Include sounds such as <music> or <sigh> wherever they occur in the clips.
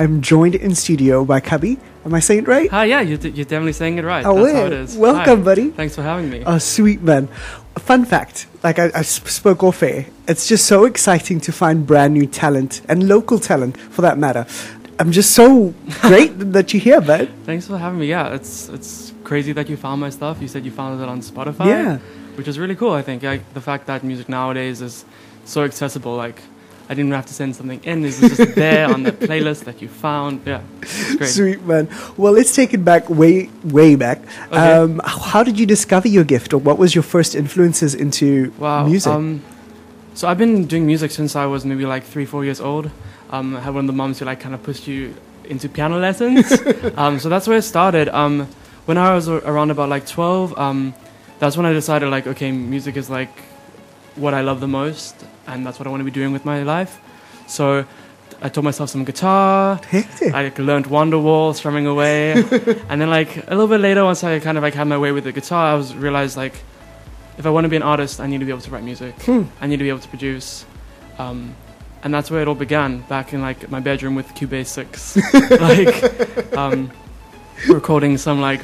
I'm joined in studio by Cubbi. Am I saying it right? Hi, yeah, you're, d- you're definitely saying it right. Oh, That's how yeah. it is. Welcome, Hi. buddy. Thanks for having me. Oh, sweet man. Fun fact like I, I spoke off air, it's just so exciting to find brand new talent and local talent for that matter. I'm just so <laughs> great that you're here, bud. Thanks for having me. Yeah, it's it's crazy that you found my stuff. You said you found it on Spotify. Yeah. Which is really cool. I think like the fact that music nowadays is so accessible. Like I didn't have to send something in. It was just <laughs> there on the playlist that you found. Yeah, great. Sweet man. Well, let's take it back way, way back. Okay. Um, how did you discover your gift, or what was your first influences into Wow. music? Um, so I've been doing music since I was maybe like three, four years old. Um, I had one of the moms who like kind of pushed you into piano lessons. <laughs> um, so that's where it started. Um, when I was around about like 12, um, that's when I decided like, okay, music is like what I love the most, and that's what I want to be doing with my life. So I taught myself some guitar. Hectic. I like, learned Wonderwall, strumming away, <laughs> and then like a little bit later, once I kind of like had my way with the guitar, I was realized like if I want to be an artist, I need to be able to write music. Hmm. I need to be able to produce, um, and that's where it all began. Back in like my bedroom with Cubase Six, <laughs> <laughs> like um, recording some like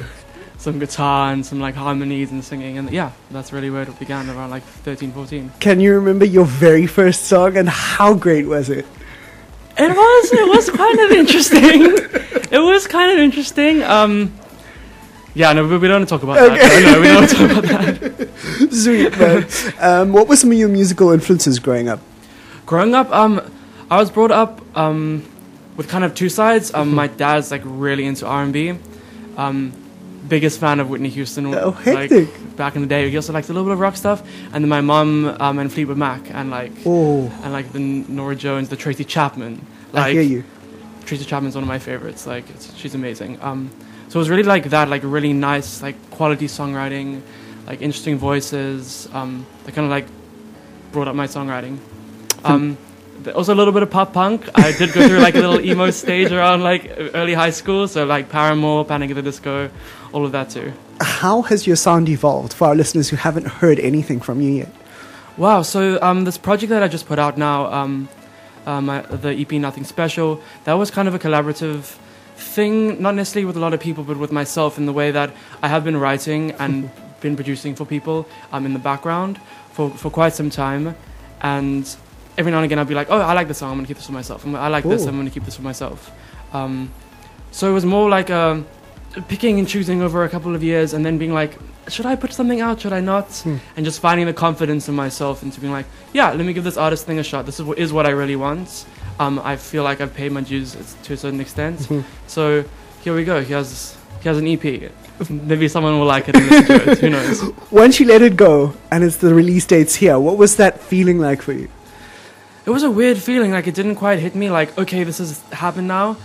some guitar and some like harmonies and singing, and yeah, that's really where it began around like 13, 14. Can you remember your very first song and how great was it? It was. It was kind of interesting. it was kind of interesting. Um, yeah, no, we, don't want to talk about Okay. that. No, we don't talk about that. <laughs> Sweet man. um, what were some of your musical influences growing up? Growing up, um, I was brought up um, with kind of two sides. Um, my dad's like really into R and B. Um, biggest fan of Whitney Houston. Oh, like, hectic. back in the day, he also liked a little bit of rock stuff. And then my mum um, and Fleetwood Mac and like Oh, and like the Norah Jones, the Tracy Chapman. Like, I hear you. Tracy Chapman's one of my favorites. Like, it's, she's amazing. Um, so it was really like that, like really nice, like quality songwriting, like interesting voices. Um, that kind of like brought up my songwriting. Um, th- also a little bit of pop punk. I did go through like a little emo stage around like early high school. So like Paramore, Panic at the Disco, all of that too. How has your sound evolved for our listeners who haven't heard anything from you yet? Wow. So um, this project that I just put out now, um, um, I- the EP Nothing Special, that was kind of a collaborative thing, not necessarily with a lot of people, but with myself in the way that I have been writing and <laughs> been producing for people um, in the background for, for quite some time. And every now and again, I'd be like, oh, I like this song, I'm going to keep this for myself. I'm- I like this, I'm going to keep this for myself. Um, so it was more like a, picking and choosing over a couple of years and then being like, should I put something out? Should I not? Hmm. And just finding the confidence in myself into being like, yeah, let me give this artist thing a shot. This is what, is what I really want. Um, I feel like I've paid my dues to a certain extent. Mhm. So here we go. He has he has an EP. Maybe someone will like it and listen to it. Who knows? <laughs> Once you let it go and it's the release dates here, what was that feeling like for you? It was a weird feeling. Like it didn't quite hit me. Like okay, this has happened now.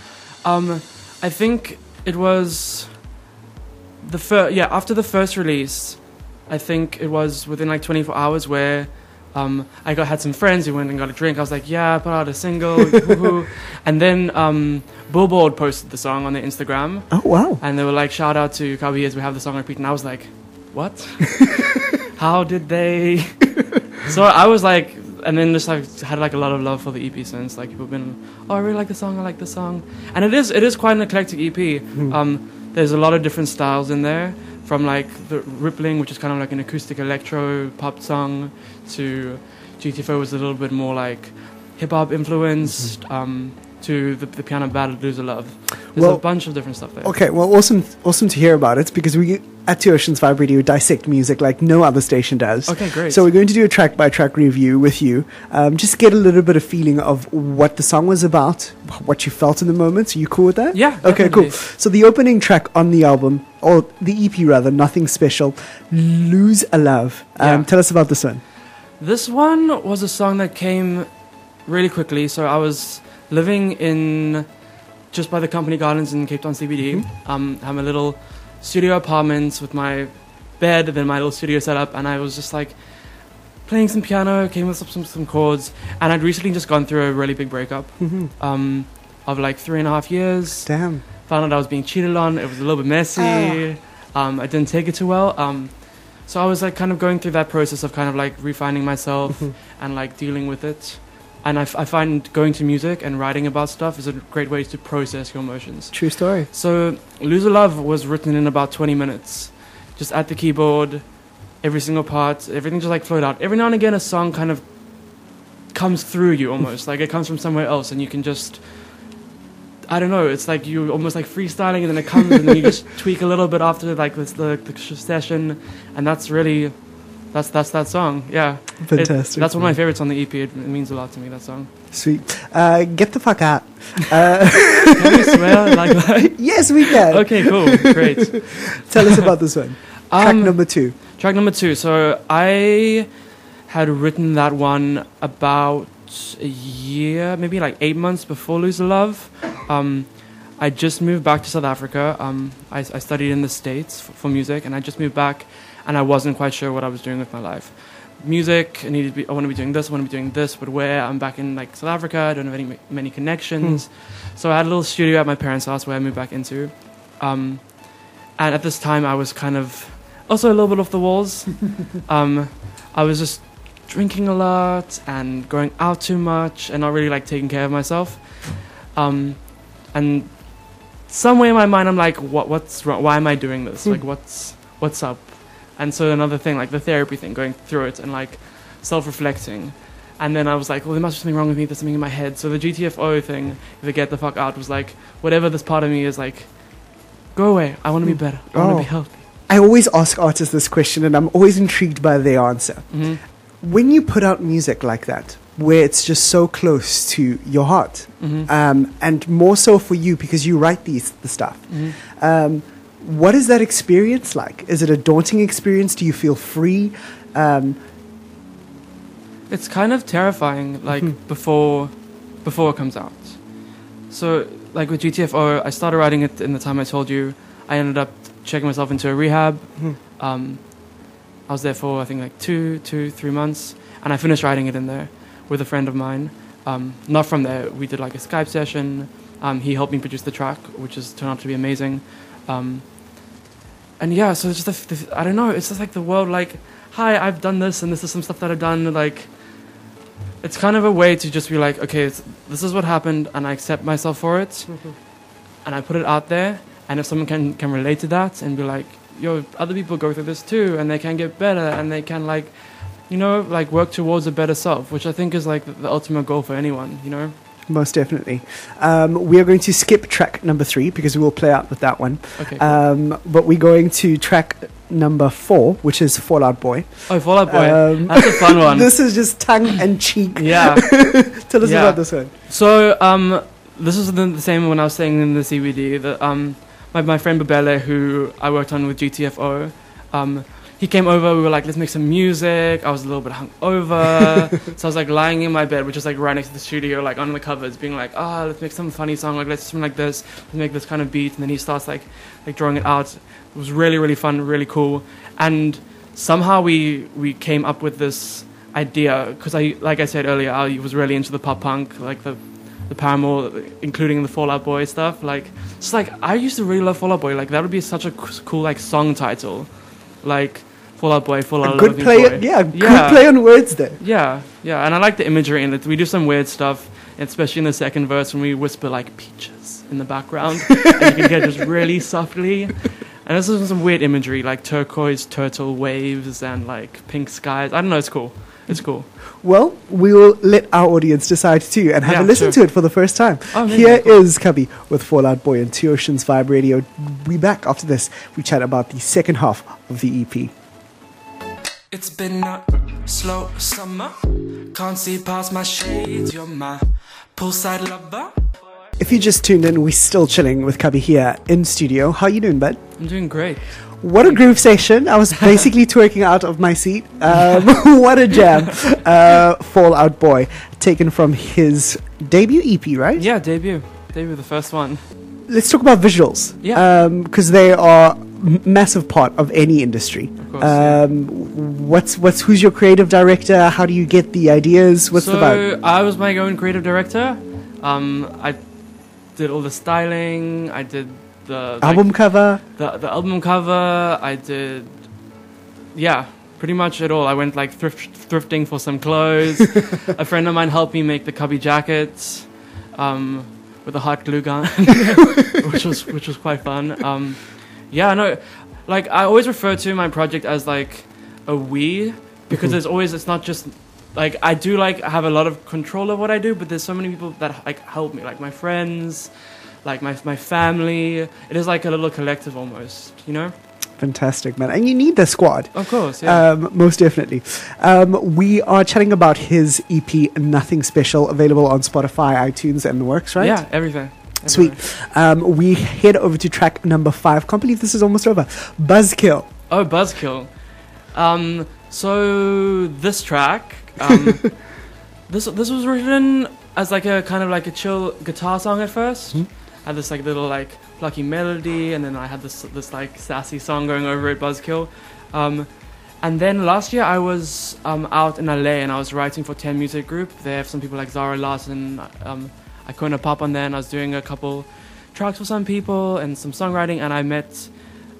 Um, I think it was the first. Yeah, after the first release, I think it was within like 24 hours where. Um, I got had some friends who went and got a drink. I was like, "Yeah, I put out a single," <laughs> and then um, Billboard posted the song on their Instagram, Oh, wow. and they were like, "Shout out to Cubbi as we have the song on repeat." And I was like, "What? <laughs> How did they?" so I was like, and then just like had like a lot of love for the EP since. Like people have been, "Oh, I really like the song. I like the song," and it is it is quite an eclectic EP. Um, there's a lot of different styles in there, from like the Rippling, which is kind of like an acoustic electro pop song, to GTFO was a little bit more like hip hop influenced. Um, to the, the piano ballad "Lose a Love." There's Well- a bunch of different stuff there. Okay, well, awesome, awesome to hear about it because we at Two Oceans Vibe Radio dissect music like no other station does. Okay, great. So we're going to do a track by track review with you, um, just get a little bit of feeling of what the song was about, what you felt in the moment. Are you cool with that? Yeah. Okay, definitely. cool. So the opening track on the album, or the EP rather, nothing special, "Lose a Love." Um, Yeah. Tell us about this one. This one was a song that came really quickly. So I was living in just by the company gardens in Cape Town CBD. Mm-hmm. Um, have a little studio apartment with my bed, then my little studio setup, and I was just like playing some piano, came up with some some, chords, and I'd recently just gone through a really big breakup Mhm. um, of like three and a half years. Damn. found out I was being cheated on. It was a little bit messy. Um, I didn't take it too well. Um, so I was like kind of going through that process of kind of like refining myself Mhm. and like dealing with it. And I, f- I find going to music and writing about stuff is a great way to process your emotions. True story. So, Lose a Love was written in about 20 minutes, just at the keyboard, every single part, everything just like flowed out. Every now and again, a song kind of comes through you almost, like it comes from somewhere else, and you can just. I don't know. It's like you almost like freestyling, and then it comes, and then you <laughs> just tweak a little bit after like this, the, the session, and that's really, that's that's that song. Yeah, It- Fantastic. that's one of my favorites on the EP. It, it means a lot to me. That song. Sweet. Uh, get the fuck out. Uh, <laughs> Can we swear <laughs> like that? yes, we can. Okay, cool, great. <laughs> Tell us about this one. Track Um, number two. Track number two. So I had written that one about a year, maybe like eight months before Lose the Love. Um, I just moved back to South Africa. Um, I, I studied in the States for, for music, and I just moved back, and I wasn't quite sure what I was doing with my life. Music, I needed to be, I want to be doing this, I want to be doing this, but where? I'm back in like South Africa, I don't have any many connections. So I had a little studio at my parents' house where I moved back into. Um, and at this time, I was kind of also a little bit off the walls. <laughs> um, I was just drinking a lot and going out too much and not really like taking care of myself. Um, and somewhere in my mind, I'm like, what, what's wrong? Why am I doing this? Like, <laughs> what's what's up? And so another thing, like the therapy thing, going through it and like self-reflecting. And then I was like, well, there must be something wrong with me. There's something in my head. So the GTFO thing, the get the fuck out, was like, whatever this part of me is like, go away. I want to be better. I want to Oh. be healthy. I always ask artists this question, and I'm always intrigued by their answer. hmm When you put out music like that, where it's just so close to your heart, hmm um, and more so for you because you write these the stuff. hmm Um, what is that experience like? Is it a daunting experience? Do you feel free? Um, It's kind of terrifying, like Mhm. before, before it comes out. So, like with GTFO, I started writing it in the time I told you. I ended up checking myself into a rehab. Mhm. Um, I was there for I think like two, two, three months, and I finished writing it in there with a friend of mine. Um, not from there. We did like a Skype session. Um, he helped me produce the track, which has turned out to be amazing. Um, and yeah, so it's just the, the, I don't know. It's just like the world. Like, hi, I've done this, and this is some stuff that I've done. Like, it's kind of a way to just be like, okay, it's, this is what happened, and I accept myself for it, mm-hmm. and I put it out there. And if someone can can relate to that and be like, yo, other people go through this too, and they can get better, and they can like, you know, like work towards a better self, which I think is like the, the ultimate goal for anyone. You know. Most definitely. Um, we are going to skip track number three because we will play out with that one. Okay. cool. Um, but we're going to track number four, which is Fallout Boy. oh, Fallout Boy. Um, That's a fun one. <laughs> this is just tongue and cheek. yeah. <laughs> Tell us Yeah. about this one. So um, this is the, the same when I was saying in the CBD that um, my my friend Babele, who I worked on with GTFO, um, he came over. We were like, let's make some music. I was a little bit hungover, <laughs> so I was like lying in my bed, which is like right next to the studio, like on the covers, being like, ah, let's make some funny song, like let's do something like this, let's make this kind of beat. And then he starts like like drawing it out. It was really really fun, really cool, and somehow we we came up with this idea because I like I said earlier, I was really into the pop punk, like the the Paramore, including the Fallout Boy stuff. Like, it's like I used to really love Fallout Boy. Like that would be such a cool like song title, like Fallout Boy, Fallout good play, Boy. yeah, good Yeah. play on words there. Yeah, yeah, and I like the imagery in it. We do some weird stuff, especially in the second verse when we whisper like peaches in the background, <laughs> and you can hear just really softly. And this is some weird imagery, like turquoise turtle waves and like pink skies. I don't know, it's cool. It's cool. Well, we will let our audience decide too and have Yeah, a listen sure. to it for the first time. Oh, Here cool. is Cubbi with Fallout Boy and Two Oceans Vibe Radio. We back after this. We chat about the second half of the EP. It's been a slow summer. Can't see past my shades. You're my poolside lover. If you just tuned in, we're still chilling with Cubbi here in studio. How are you doing, bud? I'm doing great. What a groove session. I was basically twerking out of my seat. Um, <laughs> what a jam. Uh, Fallout Boy, taken from his debut EP, right? Yeah, debut. Debut, the first one. Let's talk about visuals. Yeah. Because they are massive part of any industry. Of course. yeah. Um, what's what's who's your creative director? How do you get the ideas? What's so the vibe? I was my own creative director. Um, I did all the styling. I did the like, Album cover. the the album cover. I did, yeah, pretty much it all. I went like thrift, thrifting for some clothes. <laughs> a friend of mine helped me make the Cubbi jackets um, with a hot glue gun, <laughs> <laughs> which was which was quite fun. Um, yeah, no, like I always refer to my project as like a we because there's always it's not just like I do like have a lot of control of what I do, but there's so many people that like help me, like my friends, like my my family. It is like a little collective almost, you know. Fantastic, man. And you need the squad. Of course, yeah. Um, most definitely. Um, we are chatting about his EP, Nothing Special, available on Spotify, iTunes, and the works, right? Yeah, everything. Sweet. Um, we head over to track number five. Can't believe this is almost over. Buzzkill. Oh, Buzzkill. Um, so this track, um, <laughs> this this was written as like a kind of like a chill guitar song at first. Hmm. Had this like little like plucky melody, and then I had this this like sassy song going over it, Buzzkill. Um, and then last year I was um, out in LA and I was writing for Ten Music Group. They have some people like Zara Larsson, um, Icona Pop on there, and I was doing a couple tracks for some people and some songwriting. And I met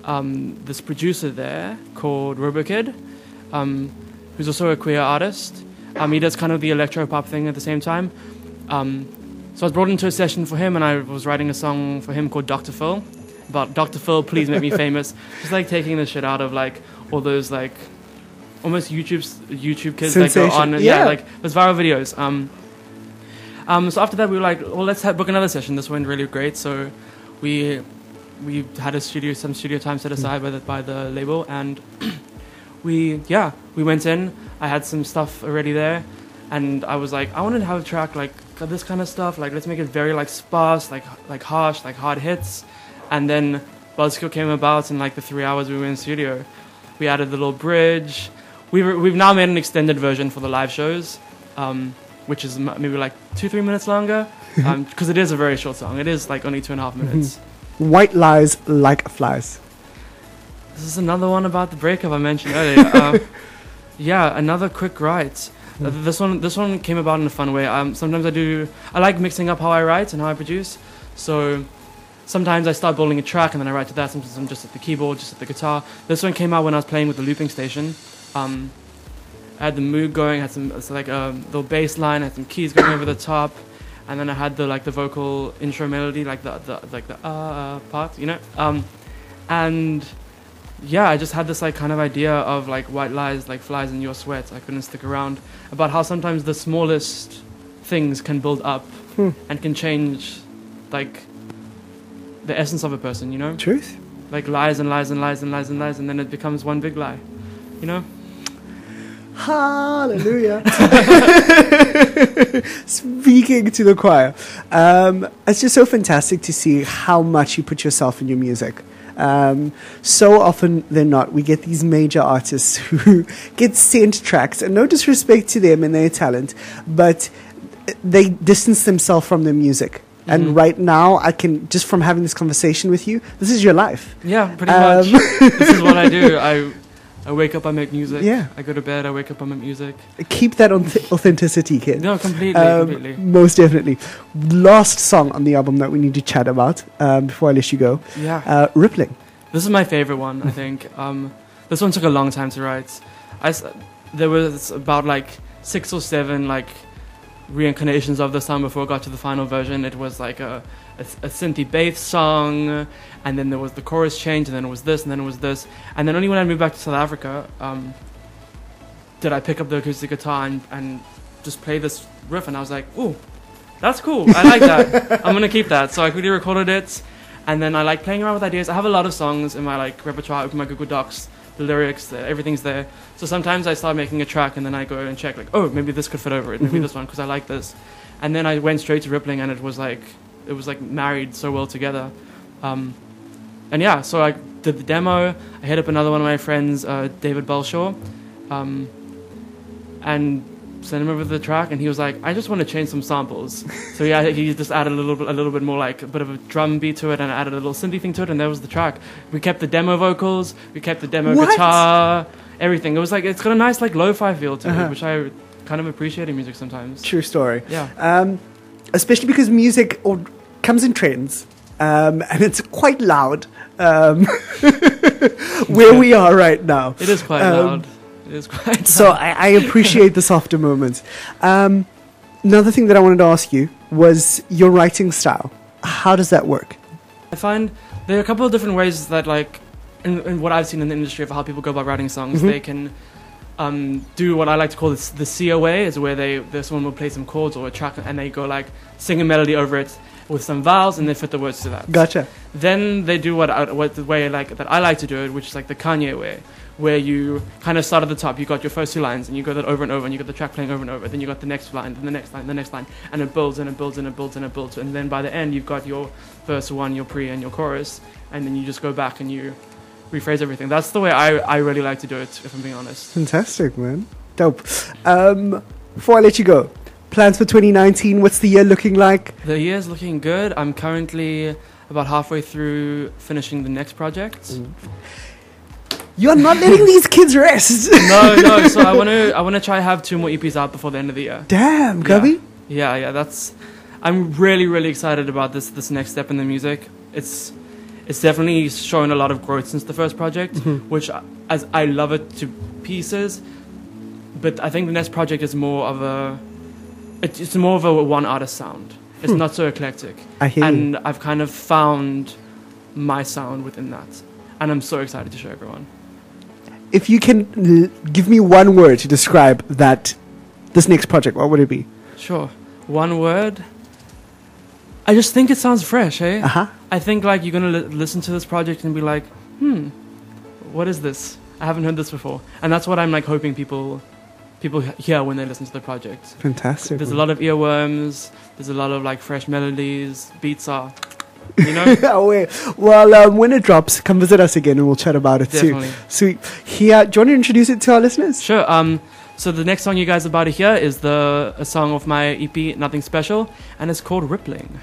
um, this producer there called RoboKid, um, who's also a queer artist. Um, he does kind of the electro pop thing at the same time. Um, so I was brought into a session for him, and I was writing a song for him called Dr. Phil. About Dr. Phil, please make me <laughs> famous. Just like taking the shit out of like all those like almost YouTube YouTube kids that go on and yeah. Yeah. like those viral videos. Um, um, so after that, we were like, well, let's have, book another session. This went really great. So we we had a studio, some studio time set aside by the by the label, and <clears throat> we yeah we went in. I had some stuff already there, and I was like, I wanted to have a track like this kind of stuff. Like let's make it very like sparse, like like harsh, like hard hits, and then Buzzkill came about in like the three hours we were in studio. We added the little bridge. We we've now made an extended version for the live shows, um, which is maybe like two three minutes longer, <laughs> because it is a very short song. It is like only two and a half minutes. White lies like flies. This is another one about the breakup I mentioned earlier. uh, <laughs> yeah, another quick write. Uh, this one, this one came about in a fun way. Um, sometimes I do. I like mixing up how I write and how I produce. So sometimes I start building a track and then I write to that. Sometimes I'm just at the keyboard, just at the guitar. This one came out when I was playing with the looping station. Um, I had the mood going. Had some it's like a little bass line. Had some keys going over the top, and then I had the like the vocal intro melody, like the, the like the uh, uh part, you know. Um, and yeah, I just had this like kind of idea of like white lies, like flies in your sweat. I couldn't stick around. About how sometimes the smallest things can build up Hmm. and can change, like the essence of a person. You know, Truth? like lies and lies and lies and lies and lies, and then it becomes one big lie. You know. Hallelujah. <laughs> <laughs> Speaking to the choir. Um, it's just so fantastic to see how much you put yourself in your music. Um, so often than not, we get these major artists <laughs> who get sent tracks, and no disrespect to them and their talent, but they distance themselves from their music. And Mhm. right now, I can just from having this conversation with you, this is your life. Yeah, pretty Um, much. this is what I do. I I wake up, I make music. Yeah. I go to bed, I wake up, I make music. Keep that auth- authenticity, kid. No, completely, Um, completely. Most definitely. Last song on the album that we need to chat about um, before I let you go. Yeah. Uh, Rippling. This is my favorite one, I think. <laughs> Um, this one took a long time to write. I there was about like six or seven like reincarnations of the song before I got to the final version. It was like a, a, a synthy bass song, and then there was the chorus change, and then it was this, and then it was this, and then only when I moved back to South Africa um, did I pick up the acoustic guitar and, and just play this riff, and I was like, ooh, that's cool. I like that. <laughs> I'm gonna keep that. So I quickly recorded it, and then I like playing around with ideas. I have a lot of songs in my like repertoire. Open my Google Docs, the lyrics, the, everything's there. So sometimes I start making a track, and then I go and check like, oh, maybe this could fit over it. Maybe Mhm. this one because I like this. And then I went straight to Rippling, and it was like it was like married so well together. Um, and yeah, so I did the demo. I hit up another one of my friends, uh, David Belshaw, um, and sent him over the track, and he was like, "I just want to change some samples." <laughs> so yeah, he just added a little bit, a little bit more like a bit of a drum beat to it, and added a little synthy thing to it, and there was the track. We kept the demo vocals, we kept the demo What? guitar, everything. It was like it's got a nice like lo-fi feel to Uh-huh. it, which I kind of appreciate in music sometimes. True story. Yeah. Um, especially because music or, comes in trends. Um, and it's quite loud um, <laughs> where we are right now. It is quite Um, loud. is quite. So I, I appreciate the softer moments. Um, another thing that I wanted to ask you was your writing style. How does that work? I find there are a couple of different ways that, like, in, in what I've seen in the industry of how people go about writing songs, Mhm. they can um, do what I like to call this, the COA, is where they this one will play some chords or a track and they go like sing a melody over it with some vowels and they fit the words to that. Gotcha. Then they do what I, what the way like that I like to do it, which is like the Kanye way, where you kind of start at the top. You got your first two lines, and you go that over and over, and you got the track playing over and over. Then you got the next line, then the next line, the next line, and it builds and it builds and it builds and it builds, and then by the end you've got your verse one, your pre, and your chorus, and then you just go back and you rephrase everything. That's the way I I really like to do it, if I'm being honest. Fantastic, man. Dope. Um, before I let you go, plans for 2019. What's the year looking like? The year's looking good. I'm currently about halfway through finishing the next project. You're not letting these kids rest. <laughs> no, no. So I <laughs> want to I want to try have two more EPs out before the end of the year. Damn, Yeah. Cubbi. Yeah, yeah, that's. I'm really, really excited about this this next step in the music. It's it's definitely shown a lot of growth since the first project, Mhm. which as I love it to pieces, but I think the next project is more of a it's more of a one artist sound. It's Hmm. not so eclectic, I hear you. and I've kind of found my sound within that, and I'm so excited to show everyone. If you can l- give me one word to describe that, this next project, what would it be? Sure, one word. I just think it sounds fresh, eh? Uh huh. I think like you're gonna li- listen to this project and be like, hmm, what is this? I haven't heard this before, and that's what I'm like hoping people people hear when they listen to the project. Fantastic. There's a lot of earworms. There's a lot of like fresh melodies. Beats are, you know, <laughs> oh, wait. Well, um, when it drops, come visit us again and we'll chat about it too. definitely. Sweet. Here, do you want to introduce it to our listeners? Sure. Um. So the next song you guys are about to hear is the a song of my EP, Nothing Special, and it's called Rippling.